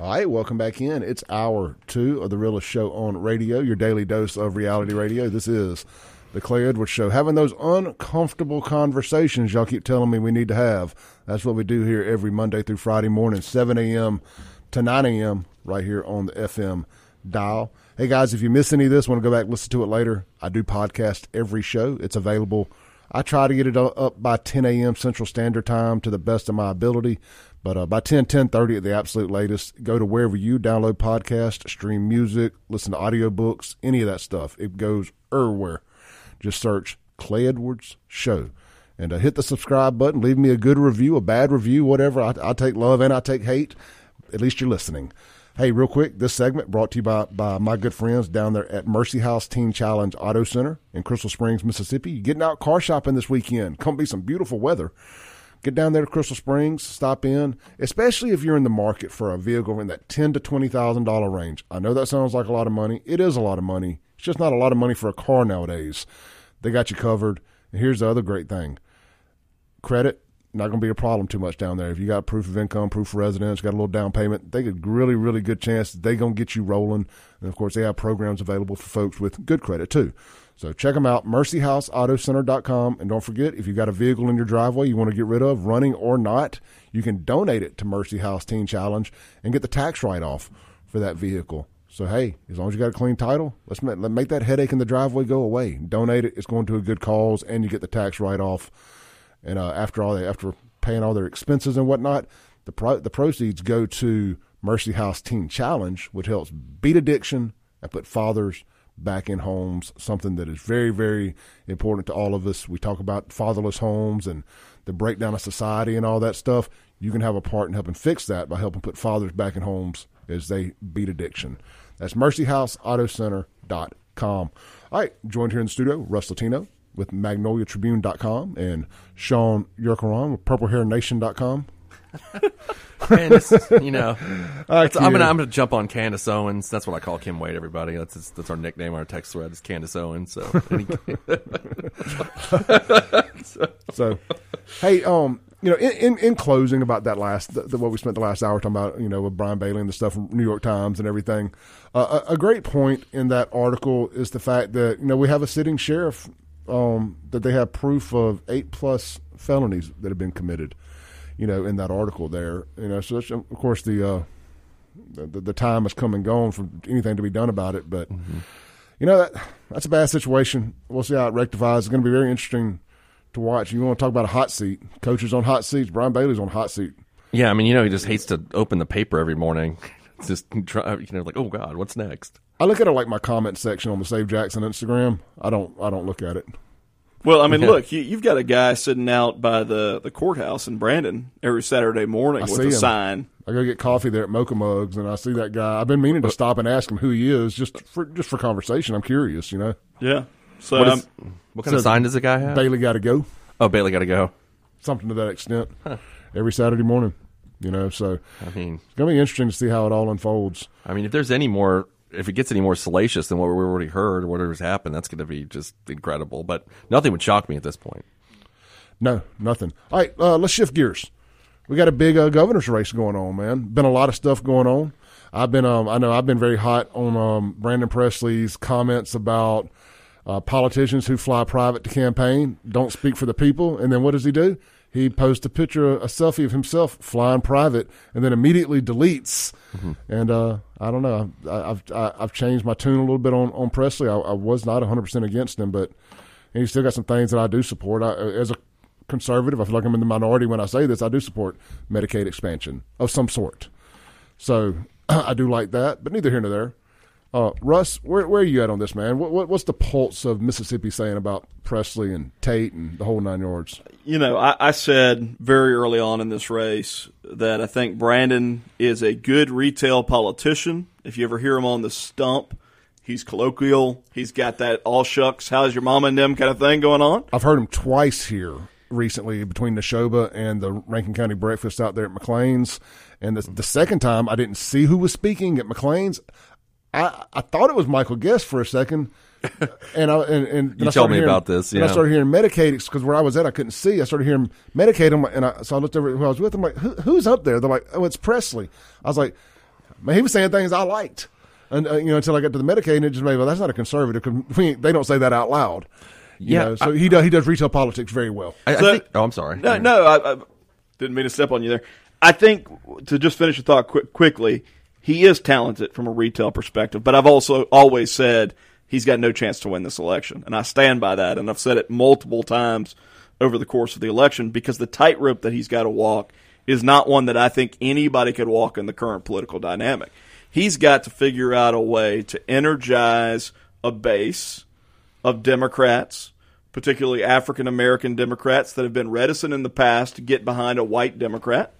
All right, welcome back in. It's hour two of the realest show on radio, your daily dose of reality radio. This is the Clay Edwards Show. Having those uncomfortable conversations y'all keep telling me we need to have. That's what we do here every Monday through Friday morning, 7 a.m. to 9 a.m. right here on the FM dial. Hey guys, if you miss any of this, want to go back listen to it later. I do podcast every show. It's available. I try to get it up by 10 a.m. Central Standard Time to the best of my ability. But uh, by 10, 10 30 at the absolute latest, go to wherever you download podcasts, stream music, listen to audiobooks, any of that stuff. It goes everywhere. Just search Clay Edwards Show and uh, hit the subscribe button. Leave me a good review, a bad review, whatever. I, I take love and I take hate. At least you're listening. Hey, real quick, this segment brought to you by, by my good friends down there at Mercy House Teen Challenge Auto Center in Crystal Springs, Mississippi. You getting out car shopping this weekend? Come be some beautiful weather. Get down there to Crystal Springs, stop in, especially if you're in the market for a vehicle in that ten to twenty thousand dollar range. I know that sounds like a lot of money. It is a lot of money. It's just not a lot of money for a car nowadays. They got you covered. And here's the other great thing: credit not going to be a problem too much down there. If you got proof of income, proof of residence, got a little down payment, they get really, really good chance that they going to get you rolling. And of course, they have programs available for folks with good credit too. So check them out, mercyhouseautocenter.com. And don't forget, if you've got a vehicle in your driveway you want to get rid of, running or not, you can donate it to Mercy House Teen Challenge and get the tax write off for that vehicle. So hey, as long as you got a clean title, let's make, let make that headache in the driveway go away. Donate it; it's going to a good cause, and you get the tax write off. And uh, after all, they, after paying all their expenses and whatnot, the pro- the proceeds go to Mercy House Teen Challenge, which helps beat addiction and put fathers back in homes. Something that is very very important to all of us. We talk about fatherless homes and the breakdown of society and all that stuff. You can have a part in helping fix that by helping put fathers back in homes as they beat addiction. That's mercyhouseautocenter.com. All right, joined here in the studio, Russ Latino with MagnoliaTribune.com and Shaun Yurtkuran with PurpleHairNation.com. Candace, you know, right, I'm gonna. I'm gonna jump on Candace Owens. That's what I call Kim Wade. Everybody, that's his, that's our nickname. on Our text thread is Candace Owens. So So, hey, um, you know, in, in, in closing about that last, the, the, what we spent the last hour talking about, you know, with Brian Bailey and the stuff from New York Times and everything, uh, a, a great point in that article is the fact that, you know, we have a sitting sheriff um, that they have proof of eight plus felonies that have been committed, you know, in that article there. You know, so of course the, uh, the, the time has come and gone for anything to be done about it. But, you know, that that's a bad situation. We'll see how it rectifies. It's going to be very interesting to watch. You want to talk about a hot seat? Coaches on hot seats. Brian Bailey's on hot seat. yeah, I mean, you know, he just hates to open the paper every morning. It's just try, you know, like oh god, what's next? I look at it like my comment section on the Save Jackson Instagram. I don't. I don't look at it. Well, I mean, Yeah. look, you, you've got a guy sitting out by the, the courthouse in Brandon every Saturday morning I with see a him. sign. I go get coffee there at Mocha Mugs, and I see that guy. I've been meaning to stop and ask him who he is, just for just for conversation. I'm curious. You know, Yeah. So What, um, what kind of sign does the guy have? Bailey got to go. oh, Bailey got to go. Something to that extent. Every Saturday morning. You know, so I mean, it's gonna be interesting to see how it all unfolds. I mean, if there's any more, if it gets any more salacious than what we've already heard or whatever's happened, that's going to be just incredible. But nothing would shock me at this point. No, nothing. All right, uh, let's shift gears. We got a big uh, governor's race going on, man. Been a lot of stuff going on. I've been, um, I know, I've been very hot on um, Brandon Presley's comments about uh, politicians who fly private to campaign, don't speak for the people, and then what does he do? He posts a picture, a selfie of himself flying private, and then immediately deletes. And uh, I don't know. I, I've I, I've changed my tune a little bit on on Presley. I, I was not 100 percent against him, but and he's still got some things that I do support. I, as a conservative, I feel like I'm in the minority when I say this. I do support Medicaid expansion of some sort. So I do like that, but neither here nor there. Uh, Russ, where, where are you at on this, man? What, what, what's the pulse of Mississippi saying about Presley and Tate and the whole nine yards? you know, I, I said very early on in this race that I think Brandon is a good retail politician. If you ever hear him on the stump, he's colloquial. He's got that all shucks, how's your mama and them kind of thing going on. I've heard him twice here recently between Neshoba and the Rankin County Breakfast out there at McLean's. And the, the second time, I didn't see who was speaking at McLean's. I, I thought it was Michael Guest for a second. And I and, and You I told started me hearing- about this, And I started hearing Medicaid because where I was at, I couldn't see. I started hearing Medicaid, I'm like- and I, so I looked over who I was with. I'm like, who, who's up there? They're like, oh, it's Presley. I was like, Man, he was saying things I liked, and uh, you know, until I got to the Medicaid, and it just made well, that's not a conservative because they don't say that out loud. You Yeah, know, so he does he does retail politics very well. I, I So- think, oh, I'm sorry. No, no, I, I didn't mean to step on you there. I think to just finish the thought quick, quickly, he is talented from a retail perspective, but I've also always said he's got no chance to win this election, and I stand by that. And I've said it multiple times over the course of the election because the tightrope that he's got to walk is not one that I think anybody could walk in the current political dynamic. He's got to figure out a way to energize a base of Democrats, particularly African American Democrats that have been reticent in the past to get behind a white Democrat.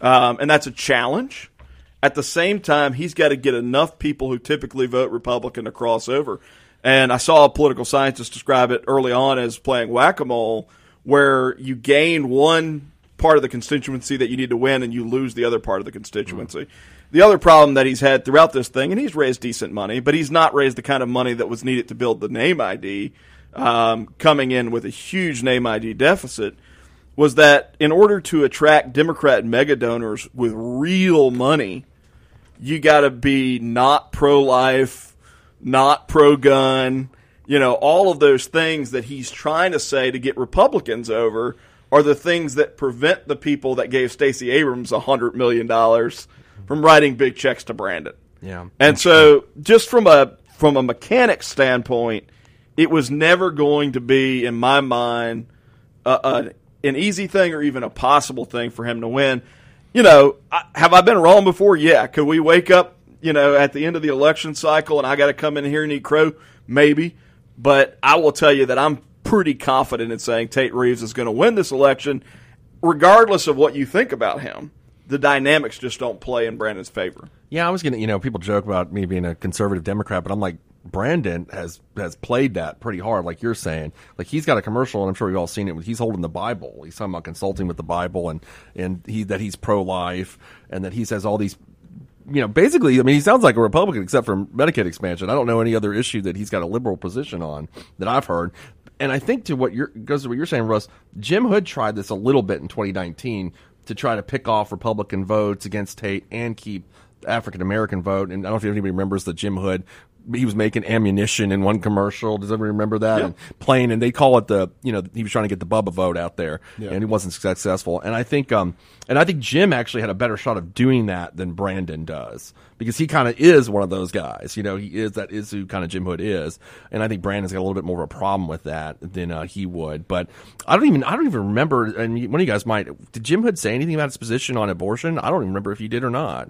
Um, and that's a challenge. At the same time, he's got to get enough people who typically vote Republican to cross over. And I saw a political scientist describe it early on as playing whack a mole, where you gain one part of the constituency that you need to win and you lose the other part of the constituency. The other problem that he's had throughout this thing, and he's raised decent money, but he's not raised the kind of money that was needed to build the name ID, um, coming in with a huge name ID deficit, was that in order to attract Democrat mega donors with real money, you got to be not pro life, not pro gun, you know, all of those things that he's trying to say to get Republicans over are the things that prevent the people that gave Stacey Abrams a hundred million dollars from writing big checks to Brandon. Yeah. And so just from a from a mechanic standpoint, it was never going to be in my mind a, an easy thing or even a possible thing for him to win. You know, I, have I been wrong before? Yeah. Could we wake up, you know, at the end of the election cycle and I got to come in here and eat crow? Maybe. But I will tell you that I'm pretty confident in saying Tate Reeves is going to win this election, regardless of what you think about him. The dynamics just don't play in Brandon's favor. Yeah, I was gonna. You know, people joke about me being a conservative Democrat, but I'm like, Brandon has has played that pretty hard, like you're saying. Like he's got a commercial, and I'm sure we've all seen it. He's holding the Bible. He's talking about consulting with the Bible, and and he that he's pro life, and that he says all these. You know, basically, I mean, he sounds like a Republican except for Medicaid expansion. I don't know any other issue that he's got a liberal position on that I've heard. And I think to what you're goes to what you're saying, Russ. Jim Hood tried this a little bit in 2019 to try to pick off Republican votes against Tate and keep African American vote. And I don't know if anybody remembers that Jim Hood. He was making ammunition in one commercial. Does everybody remember that? Yeah. And playing, and they call it the, you know, he was trying to get the Bubba vote out there, Yeah. and he wasn't successful. And I think, um, and I think Jim actually had a better shot of doing that than Brandon does because he kind of is one of those guys. You know, he is that is who kind of Jim Hood is, and I think Brandon's got a little bit more of a problem with that than uh, he would. But I don't even I don't even remember. And one of you guys might did Jim Hood say anything about his position on abortion? I don't even remember if he did or not.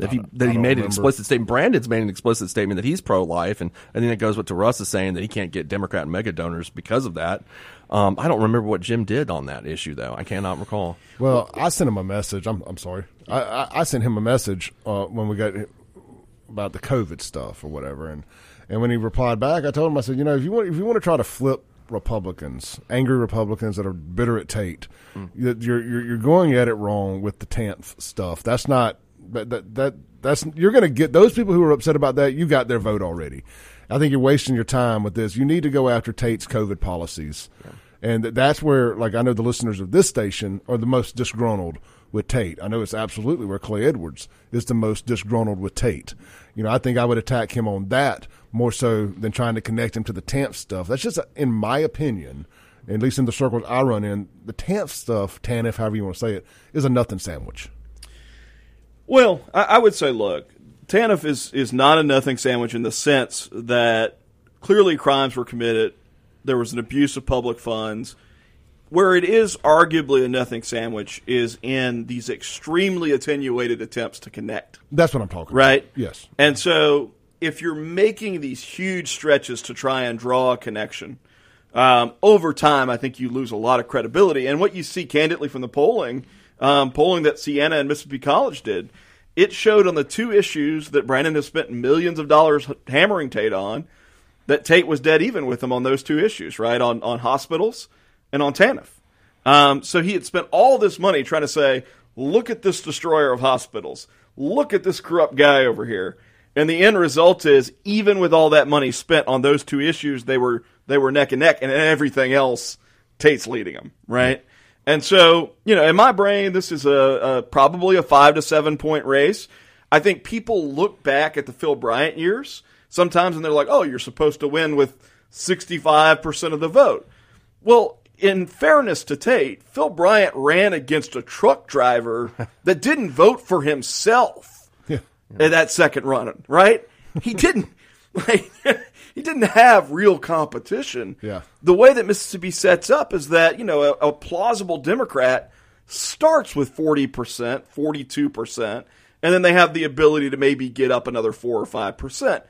If he that he made an explicit statement, Brandon's made an explicit statement that he's pro life, and I think that goes what to Russ is saying that he can't get Democrat mega donors because of that. Um, I don't remember what Jim did on that issue though. I cannot recall. Well, I sent him a message. I'm I'm sorry. I I, I sent him a message uh, when we got about the COVID stuff or whatever, and and when he replied back, I told him I said, you know, if you want if you want to try to flip Republicans, angry Republicans that are bitter at Tate, you- you're, you're you're going at it wrong with the TANF stuff. That's not that that, that that's you're going to get those people who are upset about that. You got their vote already. I think you're wasting your time with this. You need to go after Tate's COVID policies. And th- that's where, like, I know the listeners of this station are the most disgruntled with Tate. I know it's absolutely where Clay Edwards is the most disgruntled with Tate. You know, I think I would attack him on that more so than trying to connect him to the TAMP stuff. That's just, in my opinion, at least in the circles I run in, the TAMP stuff, TANF, however you want to say it, is a nothing sandwich. Well, I, I would say, look, TANF is, is not a nothing sandwich in the sense that clearly crimes were committed. There was an abuse of public funds. Where it is arguably a nothing sandwich is in these extremely attenuated attempts to connect, That's what I'm talking right? about. Yes. And so if you're making these huge stretches to try and draw a connection, um, over time, I think you lose a lot of credibility. And what you see candidly from the polling, um, polling that Siena and Mississippi College did, it showed on the two issues that Brandon has spent millions of dollars hammering Tate on, that Tate was dead even with him on those two issues, right? On on hospitals and on TANF. Um, so he had spent all this money trying to say, look at this destroyer of hospitals. Look at this corrupt guy over here. And the end result is, even with all that money spent on those two issues, they were they were neck and neck, and everything else, Tate's leading them, right? And so, you know, in my brain, this is a, a probably a five to seven point race. I think people look back at the Phil Bryant years sometimes and they're like, oh, you're supposed to win with 65% of the vote. Well, in fairness to Tate, Phil Bryant ran against a truck driver that didn't vote for himself Yeah. in that second run, right? He didn't. Like, he didn't have real competition. Yeah. The way that Mississippi sets up is that, you know, a, a plausible Democrat starts with 40%, 42%, and then they have the ability to maybe get up another 4 or 5%.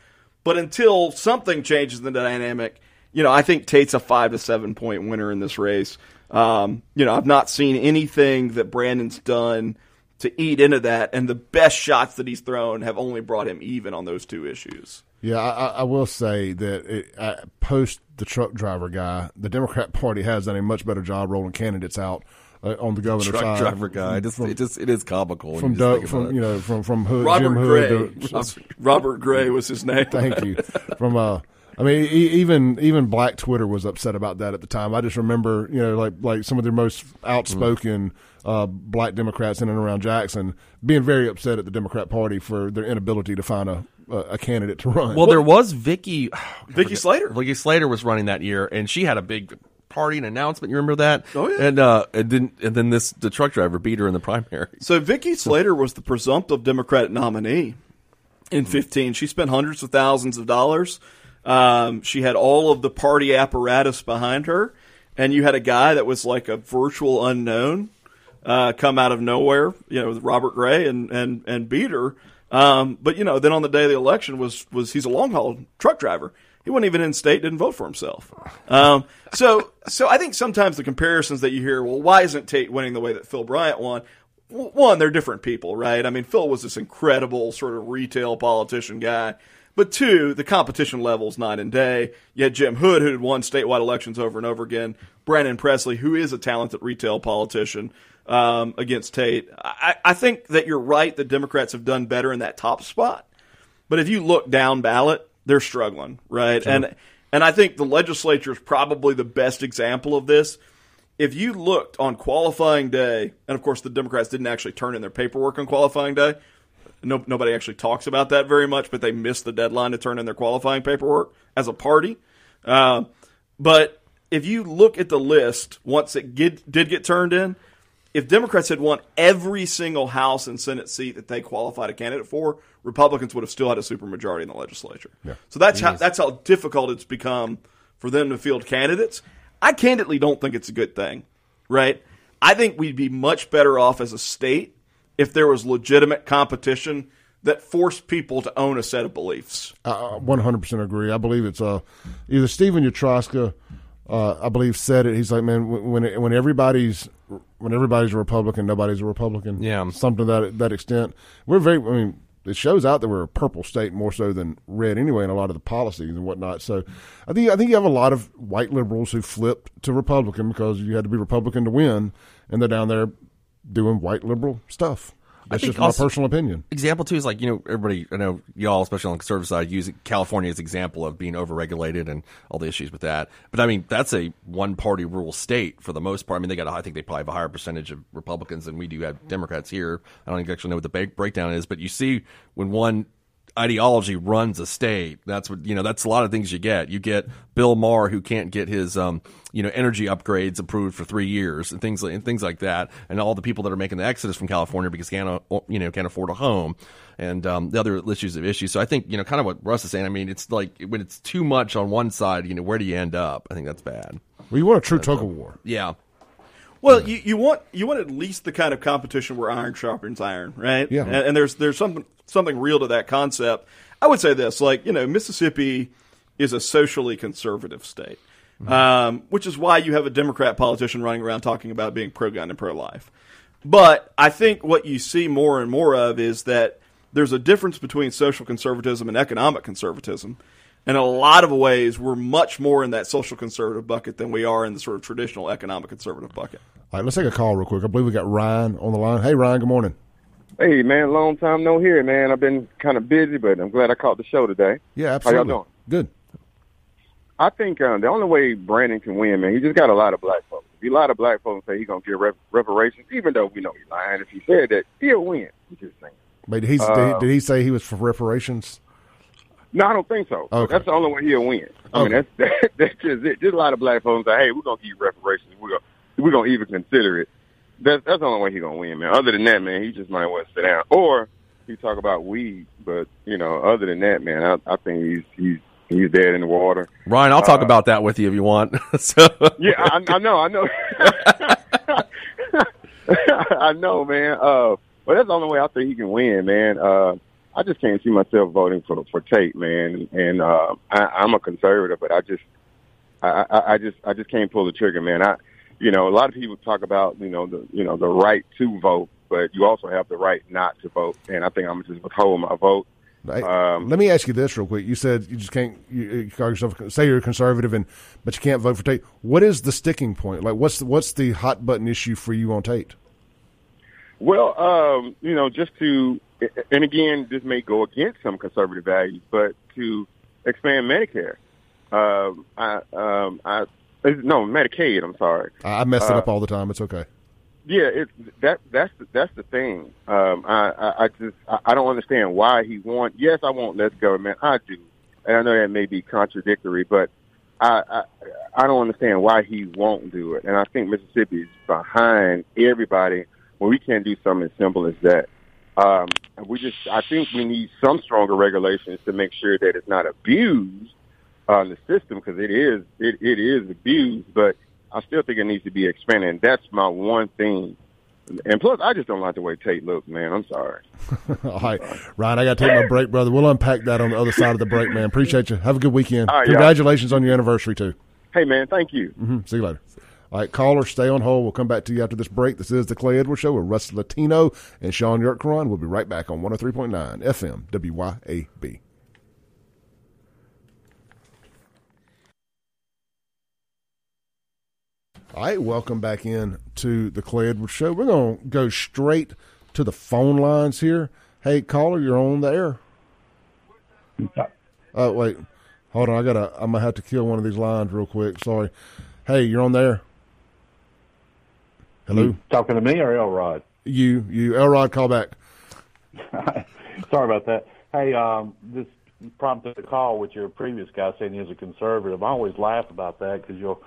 But until something changes the dynamic, you know, I think Tate's a 5 to 7 point winner in this race. Um, you know, I've not seen anything that Brandon's done to eat into that, and the best shots that he's thrown have only brought him even on those two issues. Yeah, I, I- will say that it, post the truck driver guy, the Democrat Party has done a much better job rolling candidates out uh, on the governor's Truck side. driver guy. Just, it just it is comical. from you Doug, from you know, from from Hood, Robert Jim Gray. Hood. to- Robert, Gray was his name. Thank you. From uh, I mean, e- even even Black Twitter was upset about that at the time. I just remember, you know, like like some of their most outspoken uh, Black Democrats in and around Jackson being very upset at the Democrat Party for their inability to find a a, a candidate to run. Well, there was Vicki. Vicki Slater. Vicki Slater was running that year, and she had a big party and announcement. You remember that? Oh, yeah. And uh, and then and then this the truck driver beat her in the primary. So Vicki Slater was the presumptive Democratic nominee in 15. She spent hundreds of thousands of dollars. Um, she had all of the party apparatus behind her, and you had a guy that was like a virtual unknown uh, come out of nowhere, you know, with Robert Gray and and and beat her. Um, but you know, then on the day of the election was was he's a long haul truck driver. He wasn't even in state, didn't vote for himself. Um, so so I think sometimes the comparisons that you hear, well, why isn't Tate winning the way that Phil Bryant won? One, they're different people, right? I mean, Phil was this incredible sort of retail politician guy. But two, the competition level's night and day. You had Jim Hood, who had won statewide elections over and over again. Brandon Presley, who is a talented retail politician, um, against Tate. I, I think that you're right. The Democrats have done better in that top spot. But if you look down ballot, they're struggling, right? And and I think the legislature is probably the best example of this. If you looked on qualifying day, and of course the Democrats didn't actually turn in their paperwork on qualifying day. No, nobody actually talks about that very much, but they missed the deadline to turn in their qualifying paperwork as a party. Uh, but if you look at the list, once it get, did get turned in, if Democrats had won every single House and Senate seat that they qualified a candidate for, Republicans would have still had a supermajority in the legislature. So that's how that's how difficult it's become for them to field candidates. I candidly don't think it's a good thing, right? I think we'd be much better off as a state if there was legitimate competition that forced people to own a set of beliefs. I one hundred percent agree. I believe it's uh, either Stephen Yatroska, uh, I believe, said it. He's like, man, when when when everybody's when everybody's a Republican, nobody's a Republican. Yeah. something to that that extent. We're very. I mean, it shows out that we're a purple state more so than red anyway in a lot of the policies and whatnot. So, I think I think you have a lot of white liberals who flipped to Republican because you had to be Republican to win, and they're down there doing white liberal stuff. That's think just my also- personal opinion. example two is like you know everybody I know y'all especially on the conservative side use California as example of being overregulated and all the issues with that. But I mean that's a one party rule state for the most part. I mean they got a, I think they probably have a higher percentage of Republicans than we do have Democrats here. I don't actually know what the breakdown is, but you see when one ideology runs a state. That's what you know. That's a lot of things you get. You get Bill Maher who can't get his um, you know energy upgrades approved for three years and things like and things like that. And all the people that are making the exodus from California because can't uh, you know can't afford a home and um, the other issues of issues. So I think you know kind of what Russ is saying. I mean, it's like when it's too much on one side, you know, where do you end up? I think that's bad. Well, you want a true tug of war. Yeah. Well, you, you want you want at least the kind of competition where iron sharpens iron, right? Yeah. And, and there's there's something something real to that concept. I would say this, like you know, Mississippi is a socially conservative state, um, which is why you have a Democrat politician running around talking about being pro gun and pro life. But I think what you see more and more of is that there's a difference between social conservatism and economic conservatism. And in a lot of ways, we're much more in that social conservative bucket than we are in the sort of traditional economic conservative bucket. All right, let's take a call real quick. I believe we got Ryan on the line. Hey, Ryan. Good morning. Hey man, long time no hear, man. I've been kind of busy, but I'm glad I caught the show today. Yeah, How absolutely. y'all Good. I think uh, the only way Brandon can win, man, he just got a lot of black folks. If a lot of black folks say he's gonna get rep- reparations, even though we know he's lying. If he said that, he'll win. I'm just saying. But he's, did, he, did he say he was for reparations? No, I don't think so. Okay. That's the only way he'll win. I mean, that's that, that's just it. Just a lot of black folks say, "Hey, we're gonna give reparations. We're gonna we're gonna even consider it." That's that's the only way he's gonna win, man. Other than that, man, he just might want to sit down. Or he talk about weed, but you know, other than that, man, I, I think he's he's he's dead in the water. Ryan, I'll talk about that with you if you want. so, Yeah, I, I know, I know, I know, man. Uh, but that's the only way I think he can win, man. Uh, I just can't see myself voting for for Tate, man. And uh, I, I'm a conservative, but I just, I, I, I just, I just can't pull the trigger, man. I, you know, a lot of people talk about, you know, the, you know, the right to vote, but you also have the right not to vote. And I think I'm just withhold my vote. Hey, Um, Let me ask you this real quick. You said you just can't you, you call yourself say you're a conservative, and but you can't vote for Tate. What is the sticking point? Like, what's the, what's the hot button issue for you on Tate? Well, um, you know, just to, and again, this may go against some conservative values, but to expand Medicare. Um, I, um, I, no, Medicaid. I'm sorry. I mess it Uh, up all the time. It's okay. Yeah, it that that's the, that's the thing. Um, I, I, I just I, I don't understand why he want. Yes, I want less government. I do, and I know that may be contradictory, but I, I I don't understand why he won't do it. And I think Mississippi is behind everybody when we can't do something as simple as that. Um, we just I think we need some stronger regulations to make sure that it's not abused on the system because it is it, it is abused, but I still think it needs to be expanded. And that's my one thing. And plus, I just don't like the way Tate looks, man. I'm sorry. All right, Ryan, I got to take my break, brother. We'll unpack that on the other side of the break, man. Appreciate you. Have a good weekend. Right, y'all. Congratulations on your anniversary too. Hey, man, thank you. hmm See you later. All right, caller, stay on hold. We'll come back to you after this break. This is the Clay Edwards Show with Russ Latino and Shaun Yurtkuran. We'll be right back on 103.9 FM WYAB. All right, welcome back in to the Clay Edwards Show. We're going to go straight to the phone lines here. Hey, caller, you're on the air. Oh, wait. Hold on. I gotta. I'm gonna have to kill one of these lines real quick. Sorry. Hey, you're on there. Hello. Talking to me or Elrod? You. You. Elrod, call back. Sorry about that. Hey, um, this prompted a call with your previous guy saying he was a conservative. I always laugh about that because you'll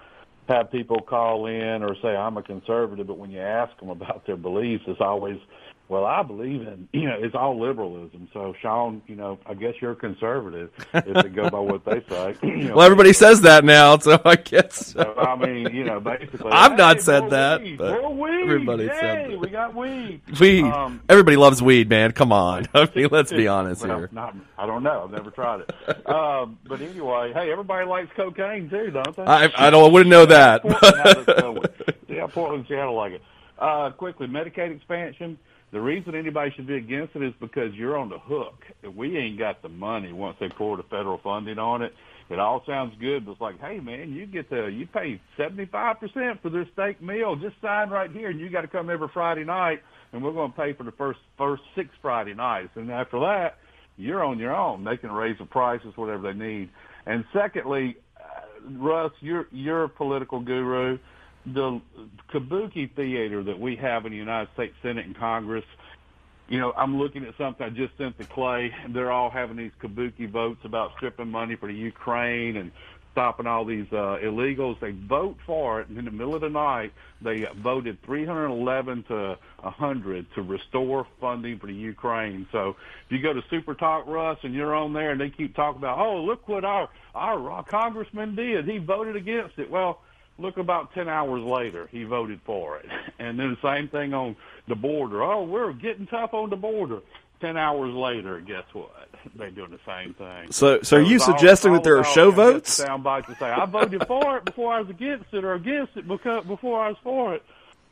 have people call in or say I'm a conservative, but when you ask them about their beliefs, it's always, well, I believe in, you know, it's all liberalism. So, Shaun, you know, I guess you're a conservative if they go by what they say. You know, well, everybody says that now, so I guess. So, I mean, you know, basically, I've not hey, said that, Weed, but weed. everybody Yay, said that. we got weed. Weed. Um, Everybody loves weed, man. Come on. I mean, let's be honest well, here. Not, I don't know. I've never tried it. um, but anyway, hey, everybody likes cocaine too, don't they? I I don't. I wouldn't know that. Portland, how does it go? yeah, Portland, Seattle like it. Uh, quickly, Medicaid expansion. The reason anybody should be against it is because you're on the hook. We ain't got the money once they pour the federal funding on it, it all sounds good, but it's like, hey man, you get the you pay seventy five percent for this steak meal. Just sign right here, and you got to come every Friday night, and we're going to pay for the first first six Friday nights, and after that, you're on your own. They can raise the prices whatever they need. And secondly, uh, Russ, you're you're a political guru. The kabuki theater that we have in the United States Senate and Congress, you know, I'm looking at something I just sent to Clay. They're all having these kabuki votes about stripping money for the Ukraine and stopping all these uh, illegals. They vote for it, and in the middle of the night, they voted 311 to 100 to restore funding for the Ukraine. So if you go to Super Talk Russ and you're on there, and they keep talking about, oh, look what our our, our congressman did. He voted against it. Well. Look, about 10 hours later, he voted for it. And then the same thing on the border. Oh, we're getting tough on the border. 10 hours later, guess what? They're doing the same thing. So, so are you it's all- suggesting that all there are show votes? Sound bites to say, I voted for it before I was against it or against it because, before I was for it.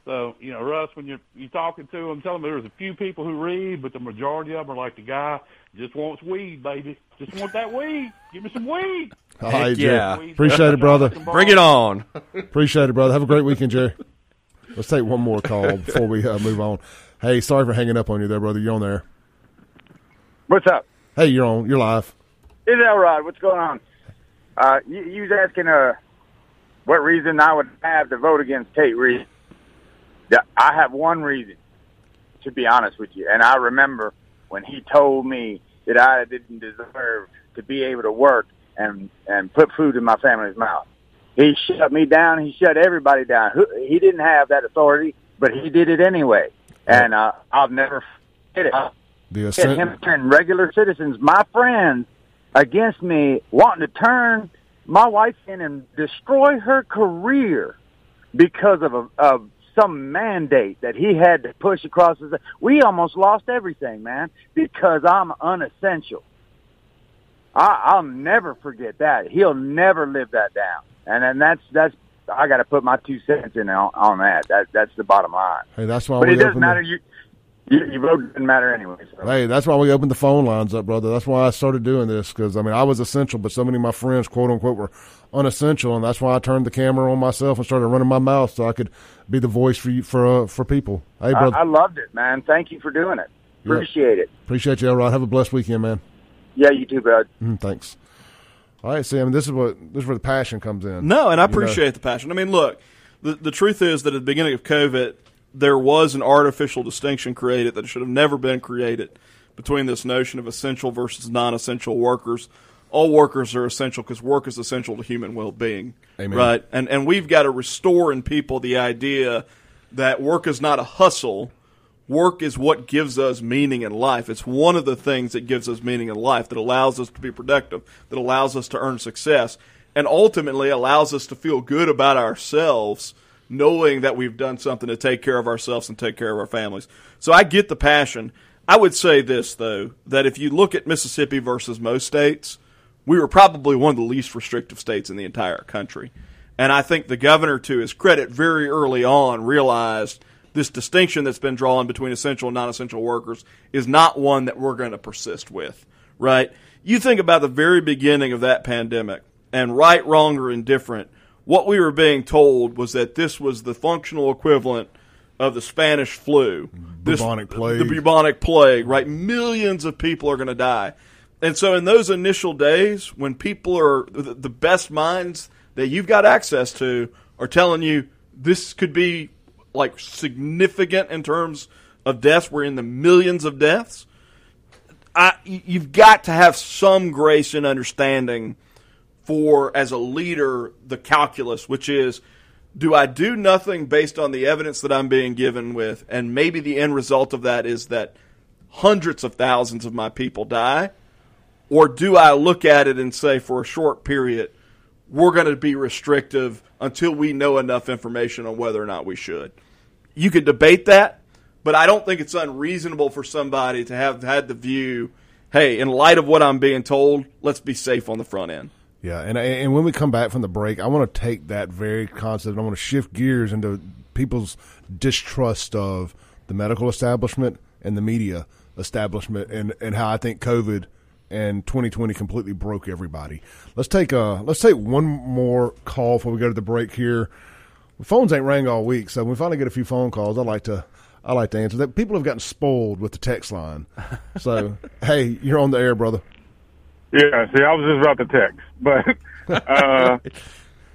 So, you know, Russ, when you're, you're talking to them, tell them there's a few people who read, but the majority of them are like the guy just wants weed, baby. Just want that weed. Give me some weed. All right, Jerry. yeah. Appreciate it, brother. Bring it on. Appreciate it, brother. Have a great weekend, Jerry. Let's take one more call before we uh, move on. Hey, sorry for hanging up on you there, brother. You're on there. What's up? Hey, you're on. You're live. It's Elrod. What's going on? Uh, you, you was asking uh, what reason I would have to vote against Tate Reed. Yeah, I have one reason, to be honest with you. And I remember when he told me that I didn't deserve to be able to work and and put food in my family's mouth. He shut me down. He shut everybody down. He didn't have that authority, but he did it anyway. And uh, I'll never forget it. The ascent, him turning regular citizens, my friends, against me, wanting to turn my wife in and destroy her career because of a, of some mandate that he had to push across his. We almost lost everything, man, because I'm unessential. I, I'll never forget that. He'll never live that down, and then that's that's. I got to put my two cents in on, on that. That that's the bottom line. hey, that's why But we it doesn't matter. the, You, you vote doesn't matter anyway. So. Hey, that's why we opened the phone lines up, brother. That's why I started doing this because I mean I was essential, but so many of my friends, quote unquote, were unessential, and that's why I turned the camera on myself and started running my mouth so I could be the voice for you, for uh, for people. Hey, brother, I loved it, man. Thank you for doing it. Yeah. Appreciate it. appreciate you, Elrod. Have a blessed weekend, man. Yeah, you too, Brad. Mm, thanks. All right, Sam. This is what this is where the passion comes in. No, and I You know? appreciate the passion. I mean, look, the the truth is that at the beginning of COVID, there was an artificial distinction created that should have never been created between this notion of essential versus non-essential workers. All workers are essential because work is essential to human well-being, Amen. right? And and we've got to restore in people the idea that work is not a hustle. Work is what gives us meaning in life. It's one of the things that gives us meaning in life that allows us to be productive, that allows us to earn success, and ultimately allows us to feel good about ourselves, knowing that we've done something to take care of ourselves and take care of our families. So I get the passion. I would say this, though, that if you look at Mississippi versus most states, we were probably one of the least restrictive states in the entire country. And I think the governor, to his credit, very early on realized this distinction that's been drawn between essential and non essential workers is not one that we're going to persist with, right? You think about the very beginning of that pandemic, and right, wrong, or indifferent, what we were being told was that this was the functional equivalent of the Spanish flu. Mm-hmm. This- plague. The bubonic plague, right? Millions of people are going to die. And so, in those initial days, when people are the best minds that you've got access to are telling you this could be like significant in terms of deaths, we're in the millions of deaths. I, you've got to have some grace and understanding for, as a leader, the calculus, which is do I do nothing based on the evidence that I'm being given with, and maybe the end result of that is that hundreds of thousands of my people die? Or do I look at it and say, for a short period, we're going to be restrictive until we know enough information on whether or not we should? You could debate that, but I don't think it's unreasonable for somebody to have had the view, hey, in light of what I'm being told, let's be safe on the front end. Yeah, and and when we come back from the break, I want to take that very concept. I want to shift gears into people's distrust of the medical establishment and the media establishment, and and how I think COVID and 2020 completely broke everybody. Let's take uh let's take one more call before we go to the break here. The phones ain't rang all week, so when we finally get a few phone calls, I like to I like to answer that. People have gotten spoiled with the text line, so hey, you're on the air, brother. Yeah, see, I was just about to text, but uh,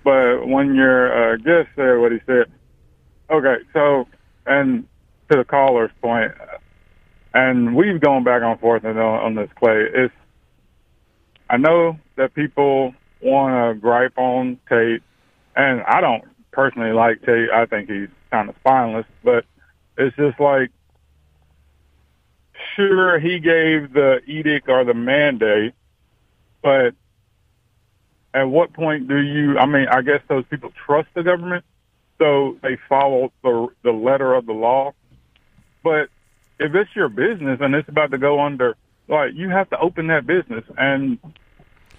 but when your uh, guest said what he said, okay, so and to the caller's point, and we've gone back and forth on, on this Clay. It's I know that people want to gripe on Tate, and I don't personally like Tate. I think he's kind of spineless, but it's just like sure he gave the edict or the mandate but at what point do you? I mean, I guess those people trust the government, so they follow the the letter of the law. But if it's your business and it's about to go under, like you have to open that business and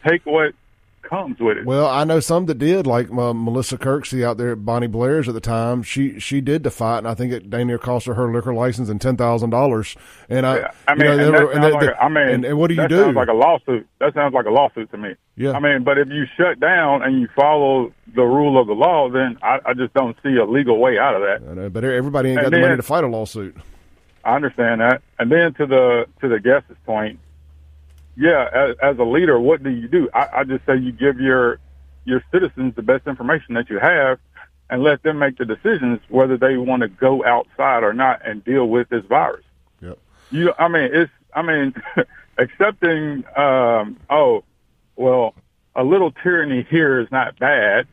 take what comes with it. Well, I know some that did, like uh, Melissa Kirksey out there at Bonnie Blair's at the time. She she did the fight, and I think it dang near cost her her liquor license and ten thousand dollars. And I, Yeah, I you mean, know, and were- and like a- I mean, and, and what do you that do? Sounds like a lawsuit. That sounds like a lawsuit to me. Yeah. I mean, but if you shut down and you follow the rule of the law, then I, I just don't see a legal way out of that. I know, but everybody ain't got And the money to fight a lawsuit. I understand that. And then to the to the guest's point, yeah, as, as a leader, what do you do? I, I just say you give your your citizens the best information that you have, and let them make the decisions whether they want to go outside or not and deal with this virus. Yep. You, I mean, it's I mean, accepting, um, oh, well, a little tyranny here is not bad,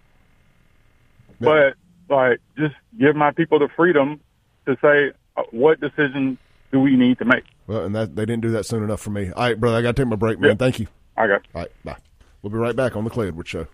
but like just give my people the freedom to say Uh, what decision do we need to make. Well, and that they didn't do that soon enough for me. All right, brother, I got to take my break, man. Yeah. Thank you. I got. All right, bye. We'll be right back on the Clay Edwards Show.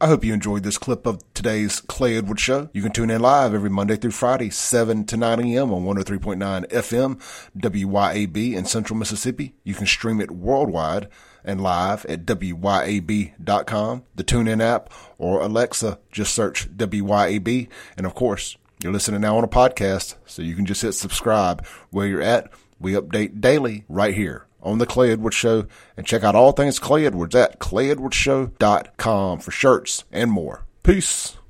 I hope you enjoyed this clip of today's Clay Edwards Show. You can tune in live every Monday through Friday, 7 to 9 a.m. on 103.9 FM, WYAB in Central Mississippi. You can stream it worldwide and live at WYAB.com, the TuneIn app, or Alexa. Just search WYAB. And of course, you're listening now on a podcast, so you can just hit subscribe where you're at. We update daily right here on the Clay Edwards Show and check out all things Clay Edwards at clayedwardsshow.com for shirts and more. Peace.